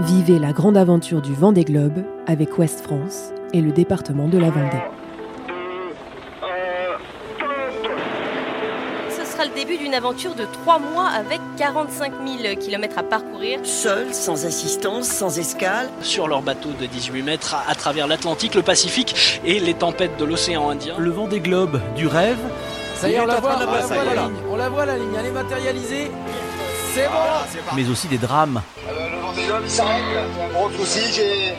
Vivez la grande aventure du Vendée Globe avec Ouest France et le département de la Vendée. Ce sera le début d'une aventure de 3 mois avec 45 000 km à parcourir. Seul, sans assistance, sans escale. Sur leur bateau de 18 mètres à, à travers l'Atlantique, le Pacifique et les tempêtes de l'océan Indien. Le vent des globes du rêve. Ça y est, on la voit, on la voit la ligne. On la voit la ligne, elle est matérialisée. C'est bon Mais aussi des drames. Le Un gros souci, j'ai,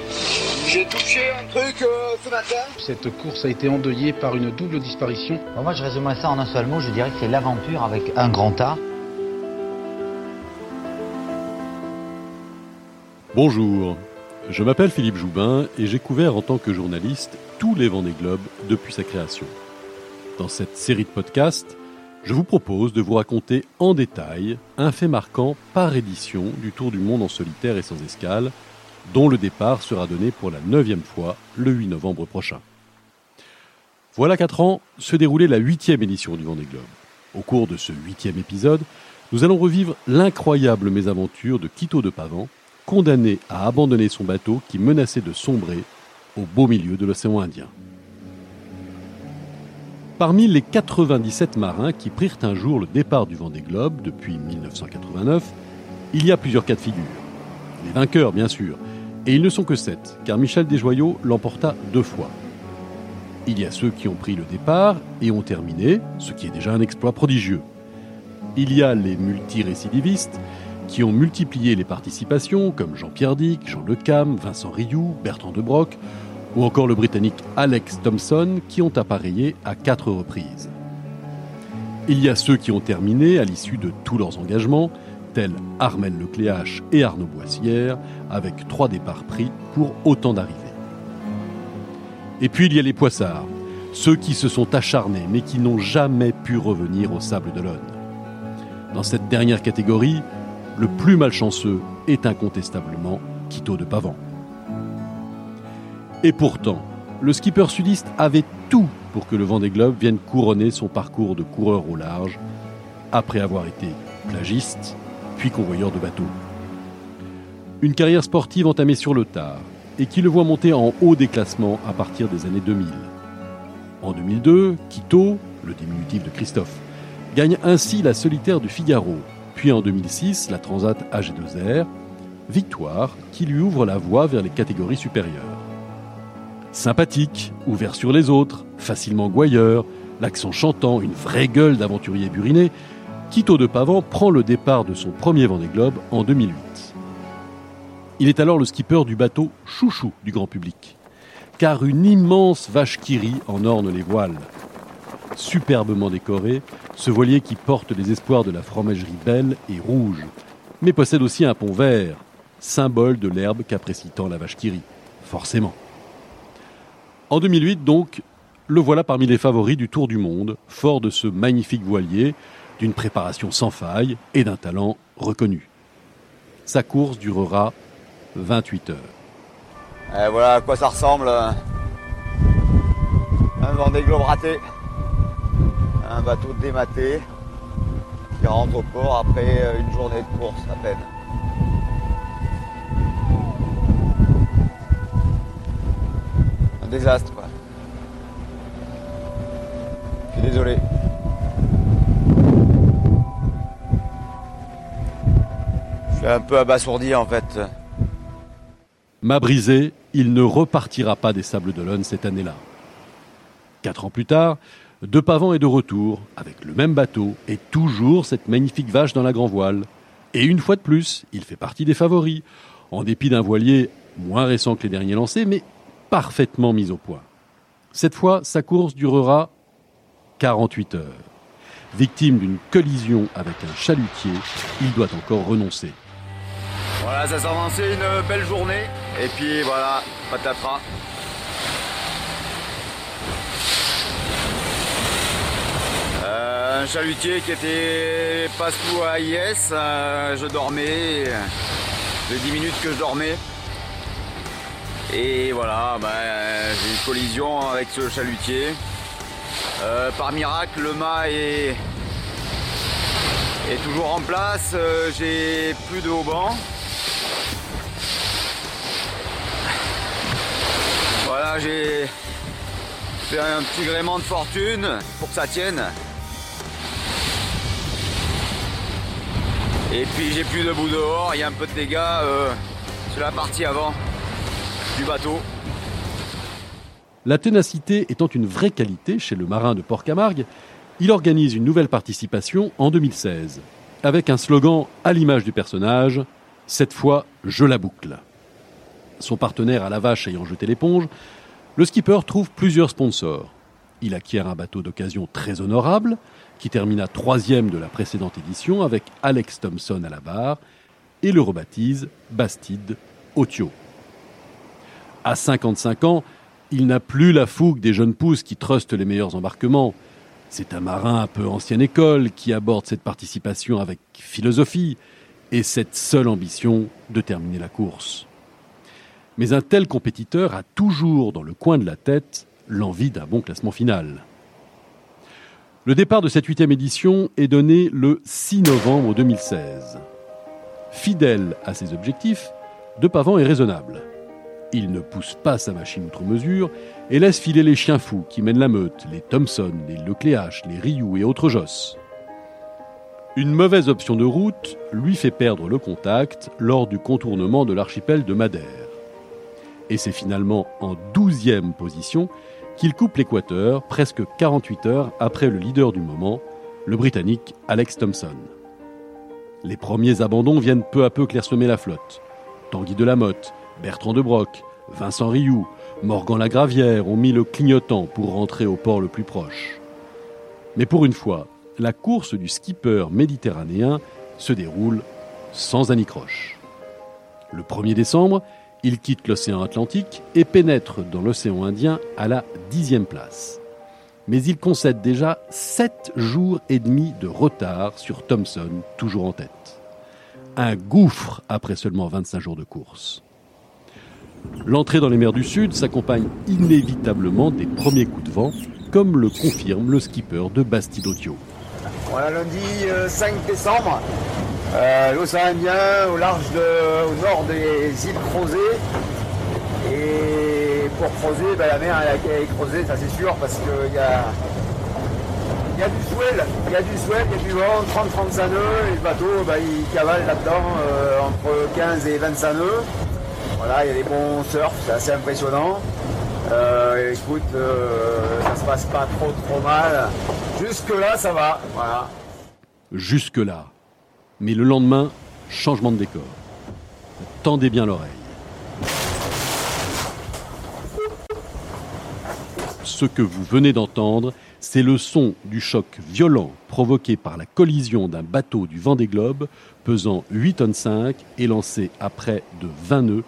j'ai touché un truc euh, ce matin. Cette course a été endeuillée par une double disparition. Bon, moi, je résumerais ça en un seul mot. Je dirais que c'est l'aventure avec un grand A. Bonjour, je m'appelle Philippe Joubin et j'ai couvert en tant que journaliste tous les Vendée Globes depuis sa création. Dans cette série de podcasts, je vous propose de vous raconter en détail un fait marquant par édition du Tour du Monde en solitaire et sans escale, dont le départ sera donné pour la neuvième fois le 8 novembre prochain. Voilà quatre ans se déroulait la huitième édition du Vendée Globe. Au cours de ce huitième épisode, nous allons revivre l'incroyable mésaventure de Quito de Pavan, condamné à abandonner son bateau qui menaçait de sombrer au beau milieu de l'océan Indien. Parmi les 97 marins qui prirent un jour le départ du Vendée Globe depuis 1989, il y a plusieurs cas de figure. Les vainqueurs, bien sûr, et ils ne sont que sept, car Michel Desjoyaux l'emporta deux fois. Il y a ceux qui ont pris le départ et ont terminé, ce qui est déjà un exploit prodigieux. Il y a les multirécidivistes qui ont multiplié les participations, comme Jean-Pierre Dick, Jean Le Cam, Vincent Rioux, Bertrand de Broc, ou encore le Britannique Alex Thompson, qui ont appareillé à quatre reprises. Il y a ceux qui ont terminé à l'issue de tous leurs engagements, tels Armel Lecléache et Arnaud Boissière, avec trois départs pris pour autant d'arrivées. Et puis il y a les poissards, ceux qui se sont acharnés mais qui n'ont jamais pu revenir au sable d'Olonne. Dans cette dernière catégorie, le plus malchanceux est incontestablement Quito de Pavan. Et pourtant, le skipper sudiste avait tout pour que le Vendée Globe vienne couronner son parcours de coureur au large, après avoir été plagiste, puis convoyeur de bateaux. Une carrière sportive entamée sur le tard, et qui le voit monter en haut des classements à partir des années 2000. En 2002, Quito, le diminutif de Christophe, gagne ainsi la solitaire du Figaro, puis en 2006 la Transat AG2R, victoire qui lui ouvre la voie vers les catégories supérieures. Sympathique, ouvert sur les autres, facilement gouailleur, l'accent chantant, une vraie gueule d'aventurier buriné, Quito de Pavan prend le départ de son premier Vendée Globe en 2008. Il est alors le skipper du bateau chouchou du grand public, car une immense vache kiri en orne les voiles. Superbement décoré, ce voilier qui porte les espoirs de la fromagerie belle est rouge, mais possède aussi un pont vert, symbole de l'herbe qu'apprécie tant la vache kiri, forcément. En 2008, donc, le voilà parmi les favoris du Tour du Monde, fort de ce magnifique voilier, d'une préparation sans faille et d'un talent reconnu. Sa course durera 28 heures. Et voilà à quoi ça ressemble. Un Vendée Globe raté. Un bateau dématé qui rentre au port après une journée de course à peine. Désastre quoi. Je suis désolé. Je suis un peu abasourdi en fait. M'a brisé, il ne repartira pas des Sables d'Olonne cette année-là. Quatre ans plus tard, De Pavan est de retour, avec le même bateau et toujours cette magnifique vache dans la grand voile. Et une fois de plus, il fait partie des favoris, en dépit d'un voilier moins récent que les derniers lancés, mais parfaitement mis au point. Cette fois, sa course durera 48 heures. Victime d'une collision avec un chalutier, il doit encore renoncer. Voilà, ça s'est avancé une belle journée. Et puis voilà, patatras. Euh, un chalutier qui était passe-tout à IS. euh, je dormais. Les 10 minutes que je dormais. Et voilà, bah, j'ai une collision avec ce chalutier. Euh, par miracle, le mât est, toujours en place. Euh, j'ai plus de haubans. Voilà, j'ai fait un petit gréement de fortune pour que ça tienne. Et puis j'ai plus de bout dehors, il y a un peu de dégâts euh, sur la partie avant. La ténacité étant une vraie qualité chez le marin de Port-Camargue, il organise une nouvelle participation en 2016, avec un slogan à l'image du personnage Cette fois, je la boucle. Son partenaire à la vache ayant jeté l'éponge, le skipper trouve plusieurs sponsors. Il acquiert un bateau d'occasion très honorable, qui termina troisième de la précédente édition avec Alex Thompson à la barre, et le rebaptise Bastide Otio. À 55 ans, il n'a plus la fougue des jeunes pousses qui trustent les meilleurs embarquements. C'est un marin un peu ancienne école qui aborde cette participation avec philosophie et cette seule ambition de terminer la course. Mais un tel compétiteur a toujours dans le coin de la tête l'envie d'un bon classement final. Le départ de cette huitième édition est donné le 6 novembre 2016. Fidèle à ses objectifs, De Pavant est raisonnable. Il ne pousse pas sa machine outre mesure et laisse filer les chiens fous qui mènent la meute, les Thompson, les Lecléache, les Rioux et autres Josses. Une mauvaise option de route lui fait perdre le contact lors du contournement de l'archipel de Madère. Et c'est finalement en douzième position qu'il coupe l'équateur presque 48 heures après le leader du moment, le Britannique Alex Thompson. Les premiers abandons viennent peu à peu clairsemer la flotte. Tanguy de la Motte, Bertrand de Broc, Vincent Rioux, Morgan Lagravière ont mis le clignotant pour rentrer au port le plus proche. Mais pour une fois, la course du skipper méditerranéen se déroule sans anicroche. Le 1er décembre, il quitte l'océan Atlantique et pénètre dans l'océan Indien à la dixième place. Mais il concède déjà sept jours et demi de retard sur Thomson, toujours en tête. Un gouffre après seulement 25 jours de course. L'entrée dans les mers du Sud s'accompagne inévitablement des premiers coups de vent, comme le confirme le skipper de Bastidotio. Voilà, lundi 5 décembre, euh, l'océan Indien au large au nord des îles Crozet. Et pour creuser, ben, la mer elle a creusée, ça c'est sûr, parce qu'il y a, y a du swell, il y a du swell, il y a du vent, 30-35 nœuds, et le bateau ben, il cavale là-dedans euh, entre 15 et 25 nœuds. Voilà, il y a des bons surfs, c'est assez impressionnant. Euh, écoute, euh, ça se passe pas trop trop mal. Jusque là, ça va. Voilà. Jusque là. Mais le lendemain, changement de décor. Tendez bien l'oreille. Ce que vous venez d'entendre, c'est le son du choc violent provoqué par la collision d'un bateau du Vendée Globe pesant 8 tonnes 5 et lancé à près de 20 nœuds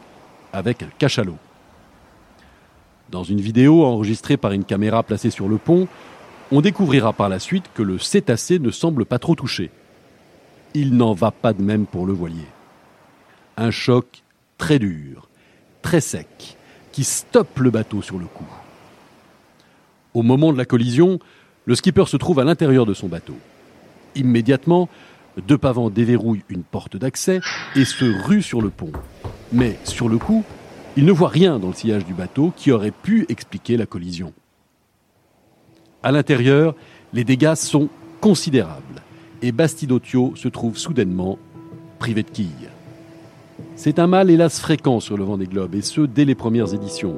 avec un cachalot. Dans une vidéo enregistrée par une caméra placée sur le pont, on découvrira par la suite que le cétacé ne semble pas trop touché. Il n'en va pas de même pour le voilier. Un choc très dur, très sec, qui stoppe le bateau sur le coup. Au moment de la collision, le skipper se trouve à l'intérieur de son bateau. Immédiatement, De Pavant déverrouille une porte d'accès et se rue sur le pont. Mais sur le coup, il ne voit rien dans le sillage du bateau qui aurait pu expliquer la collision. À l'intérieur, les dégâts sont considérables et Bastidotio se trouve soudainement privé de quilles. C'est un mal hélas fréquent sur le vent des globes et ce dès les premières éditions.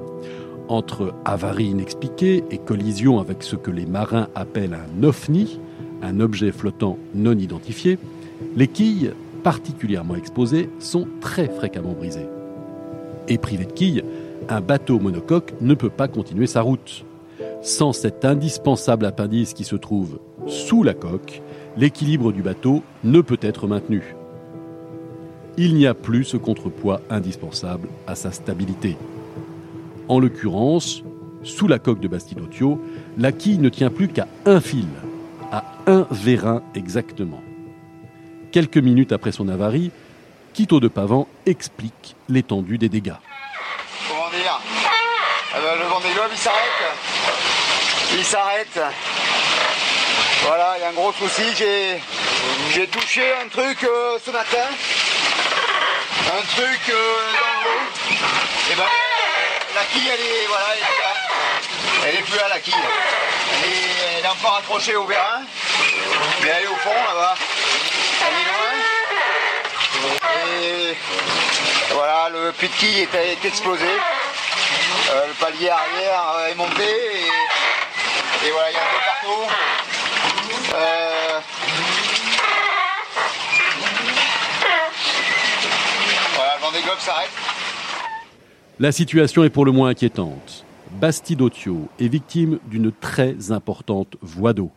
Entre avarie inexpliquée et collision avec ce que les marins appellent un ovni, un objet flottant non identifié, les quilles, particulièrement exposées, sont très fréquemment brisées. Et privé de quilles, un bateau monocoque ne peut pas continuer sa route. Sans cet indispensable appendice qui se trouve sous la coque, l'équilibre du bateau ne peut être maintenu. Il n'y a plus ce contrepoids indispensable à sa stabilité. En l'occurrence, sous la coque de Bastidotio, la quille ne tient plus qu'à un fil, à un vérin exactement. Quelques minutes après son avarie, Quito de Pavan explique l'étendue des dégâts. Comment dire? Eh ben, Le Vendée Globe il s'arrête. Il s'arrête. Voilà, il y a un gros souci. J'ai touché un truc euh, ce matin. Un truc euh, dans l'eau. Et ben, la quille, elle est, voilà, elle est là. Elle est plus là, la quille. Et elle est encore accrochée au vérin. Mais elle est au fond, là-bas. Et voilà, le puits de quille est, explosé. Euh, le palier arrière est monté. Et, et voilà, il y a un peu partout. Euh, voilà, le Vendée Globe s'arrête. La situation est pour le moins inquiétante. Bastidotio est victime d'une très importante voie d'eau.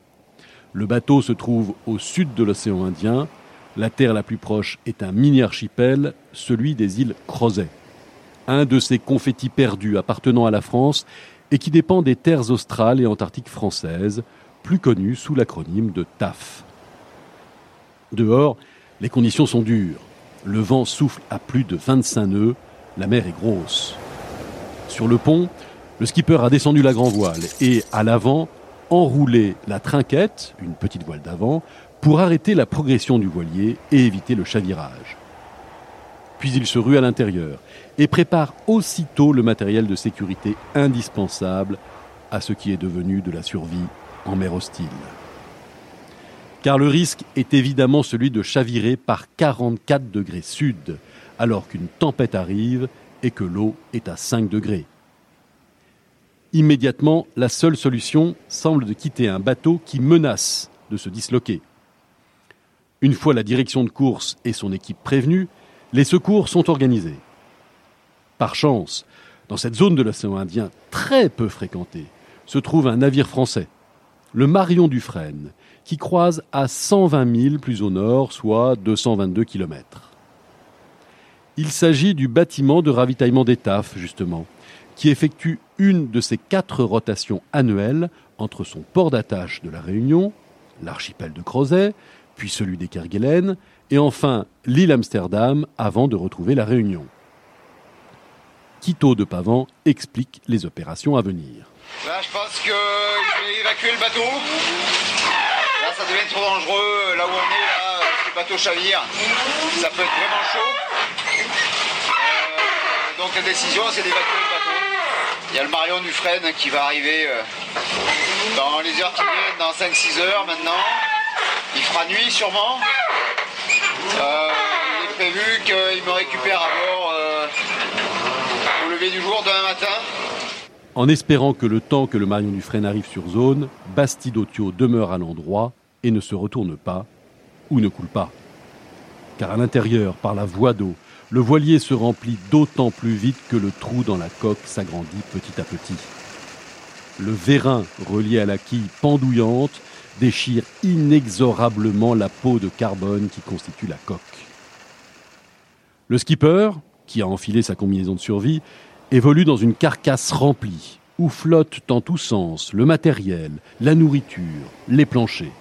Le bateau se trouve au sud de l'océan Indien. La terre la plus proche est un mini-archipel, celui des îles Crozet. Un de ces confettis perdus appartenant à la France et qui dépend des terres australes et antarctiques françaises, plus connues sous l'acronyme de TAF. Dehors, les conditions sont dures. Le vent souffle à plus de 25 nœuds, la mer est grosse. Sur le pont, le skipper a descendu la grand voile et, à l'avant, enroulé la trinquette, une petite voile d'avant, pour arrêter la progression du voilier et éviter le chavirage. Puis il se rue à l'intérieur et prépare aussitôt le matériel de sécurité indispensable à ce qui est devenu de la survie en mer hostile. Car le risque est évidemment celui de chavirer par 44 degrés sud, alors qu'une tempête arrive et que l'eau est à 5 degrés. Immédiatement, la seule solution semble de quitter un bateau qui menace de se disloquer. Une fois la direction de course et son équipe prévenus, les secours sont organisés. Par chance, dans cette zone de l'océan Indien très peu fréquentée, se trouve un navire français, le Marion Dufresne, qui croise à 120 000 plus au nord, soit 222 km. Il s'agit du bâtiment de ravitaillement des justement, qui effectue une de ses quatre rotations annuelles entre son port d'attache de la Réunion, l'archipel de Crozet, puis celui des Kerguelen, et enfin l'île Amsterdam avant de retrouver la Réunion. Quito de Pavan explique les opérations à venir. Là, je pense je vais évacuer le bateau. Là, ça devient trop dangereux. Là où on est, là, le bateau chavire. Ça peut être vraiment chaud. Euh, donc la décision, c'est d'évacuer le bateau. Il y a le Marion Dufresne qui va arriver euh, dans les heures qui viennent, dans 5-6 heures maintenant. Il fera nuit sûrement. Euh, il est prévu qu'il me récupère à bord euh, au lever du jour demain matin. En espérant que le temps que le Marion Dufresne arrive sur zone, Bastidotio demeure à l'endroit et ne se retourne pas ou ne coule pas. Car à l'intérieur, par la voie d'eau, le voilier se remplit d'autant plus vite que le trou dans la coque s'agrandit petit à petit. Le vérin relié à la quille pendouillante déchire inexorablement la peau de carbone qui constitue la coque. Le skipper, qui a enfilé sa combinaison de survie, évolue dans une carcasse remplie, où flottent en tous sens le matériel, la nourriture, les planchers.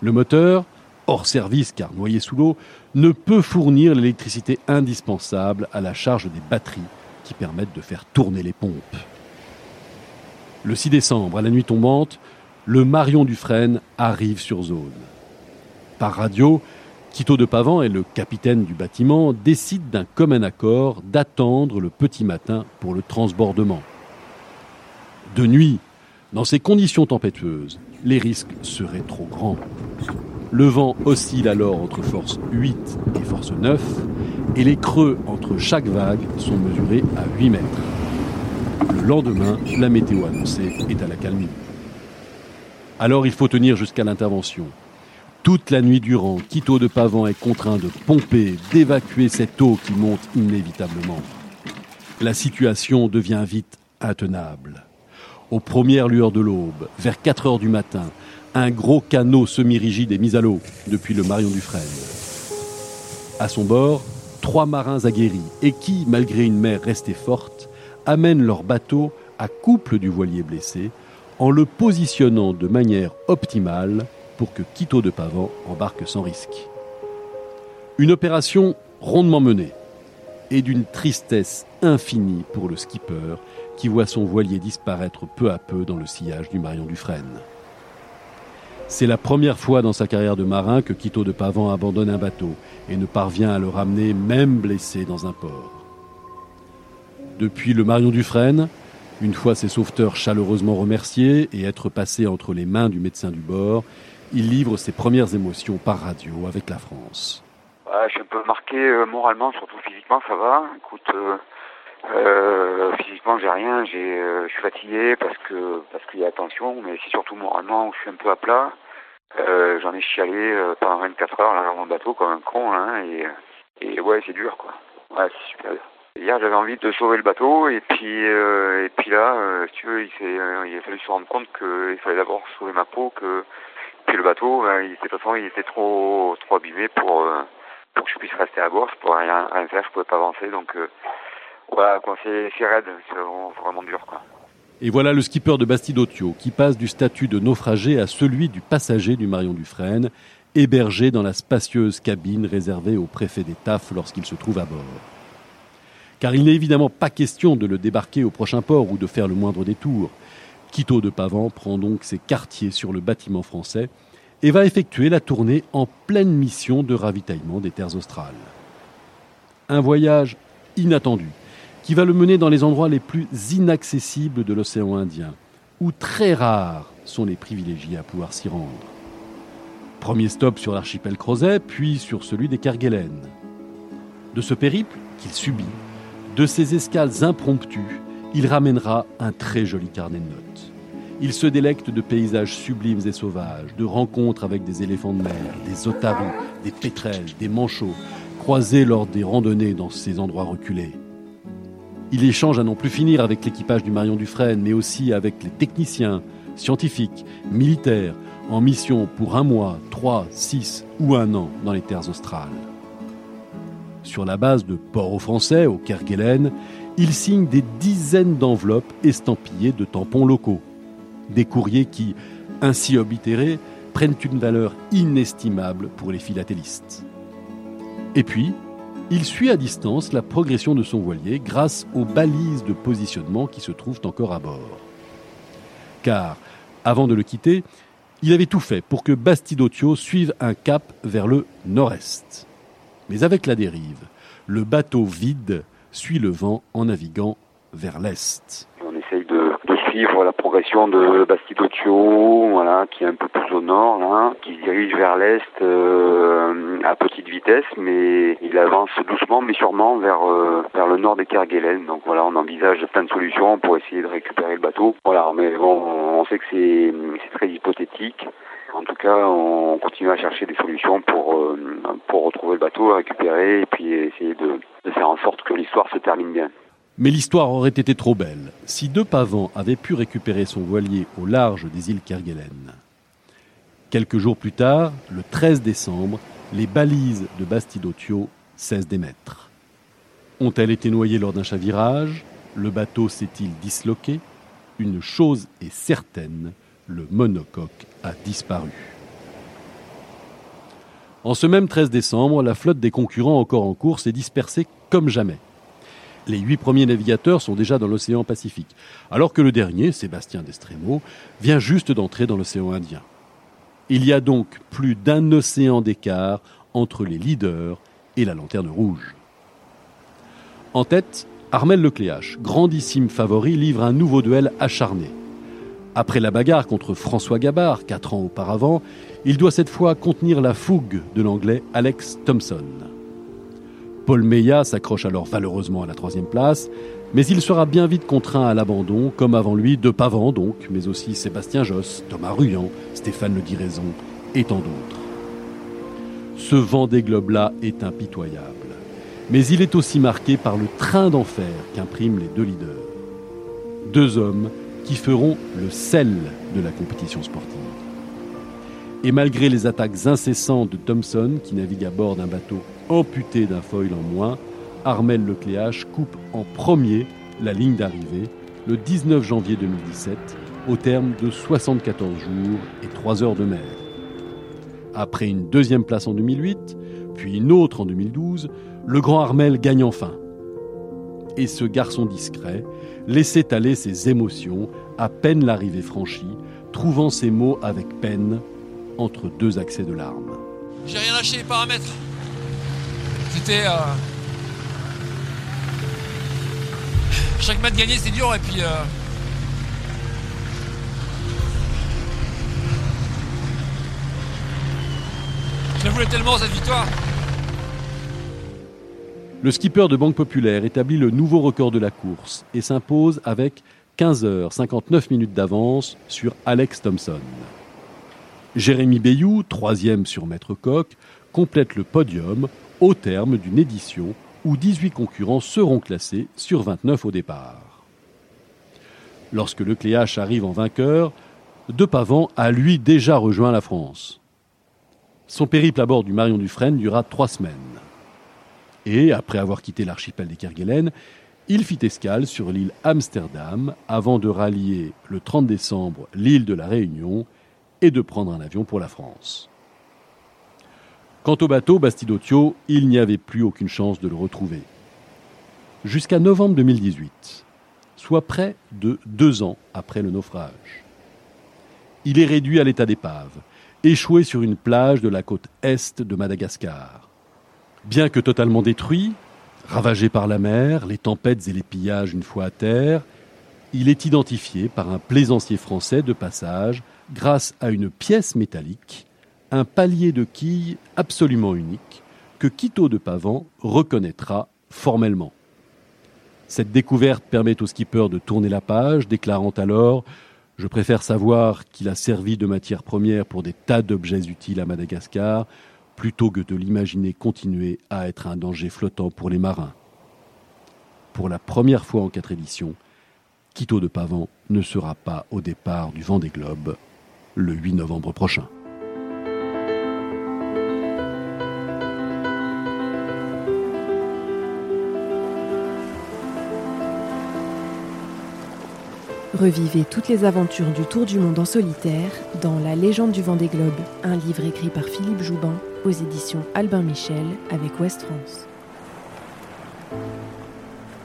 Le moteur, hors service car noyé sous l'eau, ne peut fournir l'électricité indispensable à la charge des batteries qui permettent de faire tourner les pompes. Le 6 décembre, à la nuit tombante, le Marion Dufresne arrive sur zone. Par radio, Quito de Pavan et le capitaine du bâtiment décident d'un commun accord d'attendre le petit matin pour le transbordement. De nuit, dans ces conditions tempétueuses, les risques seraient trop grands. Le vent oscille alors entre force 8 et force 9, et les creux entre chaque vague sont mesurés à 8 mètres. Le lendemain, la météo annoncée est à la calmie. Alors il faut tenir jusqu'à l'intervention. Toute la nuit durant, Quito de Pavan est contraint de pomper, d'évacuer cette eau qui monte inévitablement. La situation devient vite intenable. Aux premières lueurs de l'aube, vers 4 heures du matin, un gros canot semi-rigide est mis à l'eau depuis le Marion Dufresne. À son bord, trois marins aguerris et qui, malgré une mer restée forte, amènent leur bateau à couple du voilier blessé en le positionnant de manière optimale pour que Quito de Pavan embarque sans risque. Une opération rondement menée et d'une tristesse infinie pour le skipper qui voit son voilier disparaître peu à peu dans le sillage du Marion Dufresne. C'est la première fois dans sa carrière de marin que Quito de Pavan abandonne un bateau et ne parvient à le ramener même blessé dans un port. Depuis le Marion Dufresne, une fois ses sauveteurs chaleureusement remerciés et être passés entre les mains du médecin du bord, il livre ses premières émotions par radio avec la France. je suis un peu marqué euh, moralement, surtout physiquement, ça va. Écoute, euh, euh, physiquement, j'ai rien. J'ai, je suis fatigué parce que parce qu'il y a tension, mais c'est surtout moralement où je suis un peu à plat. j'en ai chialé pendant 24 heures là, dans mon bateau comme un con, hein, et, et ouais, c'est dur, quoi. Ouais, c'est super dur. Hier, j'avais envie de sauver le bateau, et puis, et puis là, si tu veux, il, il a fallu se rendre compte qu'il fallait d'abord sauver ma peau, que puis le bateau, il, de toute façon, il était trop, trop abîmé pour, pour que je puisse rester à bord. Je pouvais rien, rien faire, je pouvais pas avancer, donc voilà, c'est, raide, c'est vraiment dur, quoi. Et voilà le skipper de Bastidotio qui passe du statut de naufragé à celui du passager du Marion Dufresne, hébergé dans la spacieuse cabine réservée au préfet des TAF lorsqu'il se trouve à bord. Car il n'est évidemment pas question de le débarquer au prochain port ou de faire le moindre détour. Quito de Pavan prend donc ses quartiers sur le bâtiment français et va effectuer la tournée en pleine mission de ravitaillement des terres australes. Un voyage inattendu qui va le mener dans les endroits les plus inaccessibles de l'océan Indien, où très rares sont les privilégiés à pouvoir s'y rendre. Premier stop sur l'archipel Crozet, puis sur celui des Kerguelen. De ce périple qu'il subit, de ces escales impromptues, il ramènera un très joli carnet de notes. Il se délecte de paysages sublimes et sauvages, de rencontres avec des éléphants de mer, des otaries, des pétrels, des manchots, croisés lors des randonnées dans ces endroits reculés. Il échange à non plus finir avec l'équipage du Marion Dufresne, mais aussi avec les techniciens, scientifiques, militaires, en mission pour un mois, trois, six ou un an dans les terres australes. Sur la base de Port-au-Français, au Kerguelen, il signe des dizaines d'enveloppes estampillées de tampons locaux. Des courriers qui, ainsi oblitérés, prennent une valeur inestimable pour les philatélistes. Et puis, il suit à distance la progression de son voilier grâce aux balises de positionnement qui se trouvent encore à bord. Car, avant de le quitter, il avait tout fait pour que Bastidotio suive un cap vers le nord-est. Mais avec la dérive, le bateau vide suit le vent en naviguant vers l'est suivre la progression de Bastidotio, voilà, qui est un peu plus au nord, qui se dirige vers l'est euh, à petite vitesse, mais il avance doucement mais sûrement vers euh, vers le nord des Kerguelen. Donc voilà, on envisage plein de solutions pour essayer de récupérer le bateau. Voilà, mais bon, on sait que c'est très hypothétique. En tout cas, on continue à chercher des solutions pour euh, retrouver le bateau, récupérer et puis essayer de, faire en sorte que l'histoire se termine bien. Mais l'histoire aurait été trop belle si De Pavant avait pu récupérer son voilier au large des îles Kerguelen. Quelques jours plus tard, le 13 décembre, les balises de Bastidotio cessent d'émettre. Ont-elles été noyées lors d'un chavirage? Le bateau s'est-il disloqué? Une chose est certaine, le monocoque a disparu. En ce même 13 décembre, la flotte des concurrents encore en course est dispersée comme jamais. Les huit premiers navigateurs sont déjà dans l'océan Pacifique, alors que le dernier, Sébastien d'Estremo, vient juste d'entrer dans l'océan Indien. Il y a donc plus d'un océan d'écart entre les leaders et la lanterne rouge. En tête, Armel Lecléache, grandissime favori, livre un nouveau duel acharné. Après la bagarre contre François Gabard, quatre ans auparavant, il doit cette fois contenir la fougue de l'anglais Alex Thompson. Paul Meillat s'accroche alors valeureusement à la troisième place, mais il sera bien vite contraint à l'abandon, comme avant lui De Pavant donc, mais aussi Sébastien Josse, Thomas Ruyant, Stéphane Le Diraison et tant d'autres. Ce vent des globes-là est impitoyable, mais il est aussi marqué par le train d'enfer qu'impriment les deux leaders. Deux hommes qui feront le sel de la compétition sportive. Et malgré les attaques incessantes de Thomson, qui navigue à bord d'un bateau amputé d'un foil en moins, Armel Lecléache coupe en premier la ligne d'arrivée le 19 janvier 2017 au terme de 74 jours et 3 heures de mer. Après une deuxième place en 2008, puis une autre en 2012, le grand Armel gagne enfin. Et ce garçon discret laissait aller ses émotions à peine l'arrivée franchie, trouvant ses mots avec peine entre deux accès de larmes. J'ai rien lâché les paramètres. C'était. Euh, chaque match gagné c'est dur et puis euh, je la voulais tellement cette victoire. Le skipper de Banque Populaire établit le nouveau record de la course et s'impose avec 15 h 59 minutes d'avance sur Alex Thompson. Jérémy Bayou, troisième sur Maître Coq, complète le podium au terme d'une édition où 18 concurrents seront classés sur 29 au départ. Lorsque le Cléache arrive en vainqueur, De Pavant a lui déjà rejoint la France. Son périple à bord du Marion Dufresne dura trois semaines. Et, après avoir quitté l'archipel des Kerguelen, il fit escale sur l'île Amsterdam avant de rallier le 30 décembre l'île de la Réunion et de prendre un avion pour la France. Quant au bateau Bastidotio, il n'y avait plus aucune chance de le retrouver. Jusqu'à novembre 2018, soit près de deux ans après le naufrage. Il est réduit à l'état d'épave, échoué sur une plage de la côte est de Madagascar. Bien que totalement détruit, ravagé par la mer, les tempêtes et les pillages une fois à terre, il est identifié par un plaisancier français de passage grâce à une pièce métallique, un palier de quilles absolument unique que Quito de Pavan reconnaîtra formellement. Cette découverte permet au skipper de tourner la page, déclarant alors Je préfère savoir qu'il a servi de matière première pour des tas d'objets utiles à Madagascar plutôt que de l'imaginer continuer à être un danger flottant pour les marins. Pour la première fois en quatre éditions, Quito de Pavan ne sera pas au départ du vent des globes le 8 novembre prochain. Revivez toutes les aventures du Tour du Monde en solitaire dans La légende du vent des globes, un livre écrit par Philippe Joubin aux éditions Albin Michel avec Ouest France.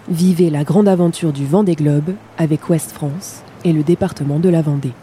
Vivez la grande aventure du vent des globes avec Ouest France et le département de la Vendée.